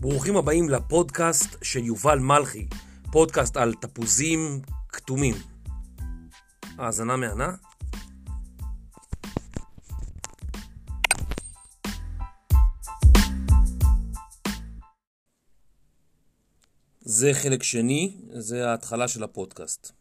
ברוכים הבאים לפודקאסט של יובל מלכי, פודקאסט על תפוזים כתומים. אה, האזנה מהנה? זה חלק שני, זה ההתחלה של הפודקאסט.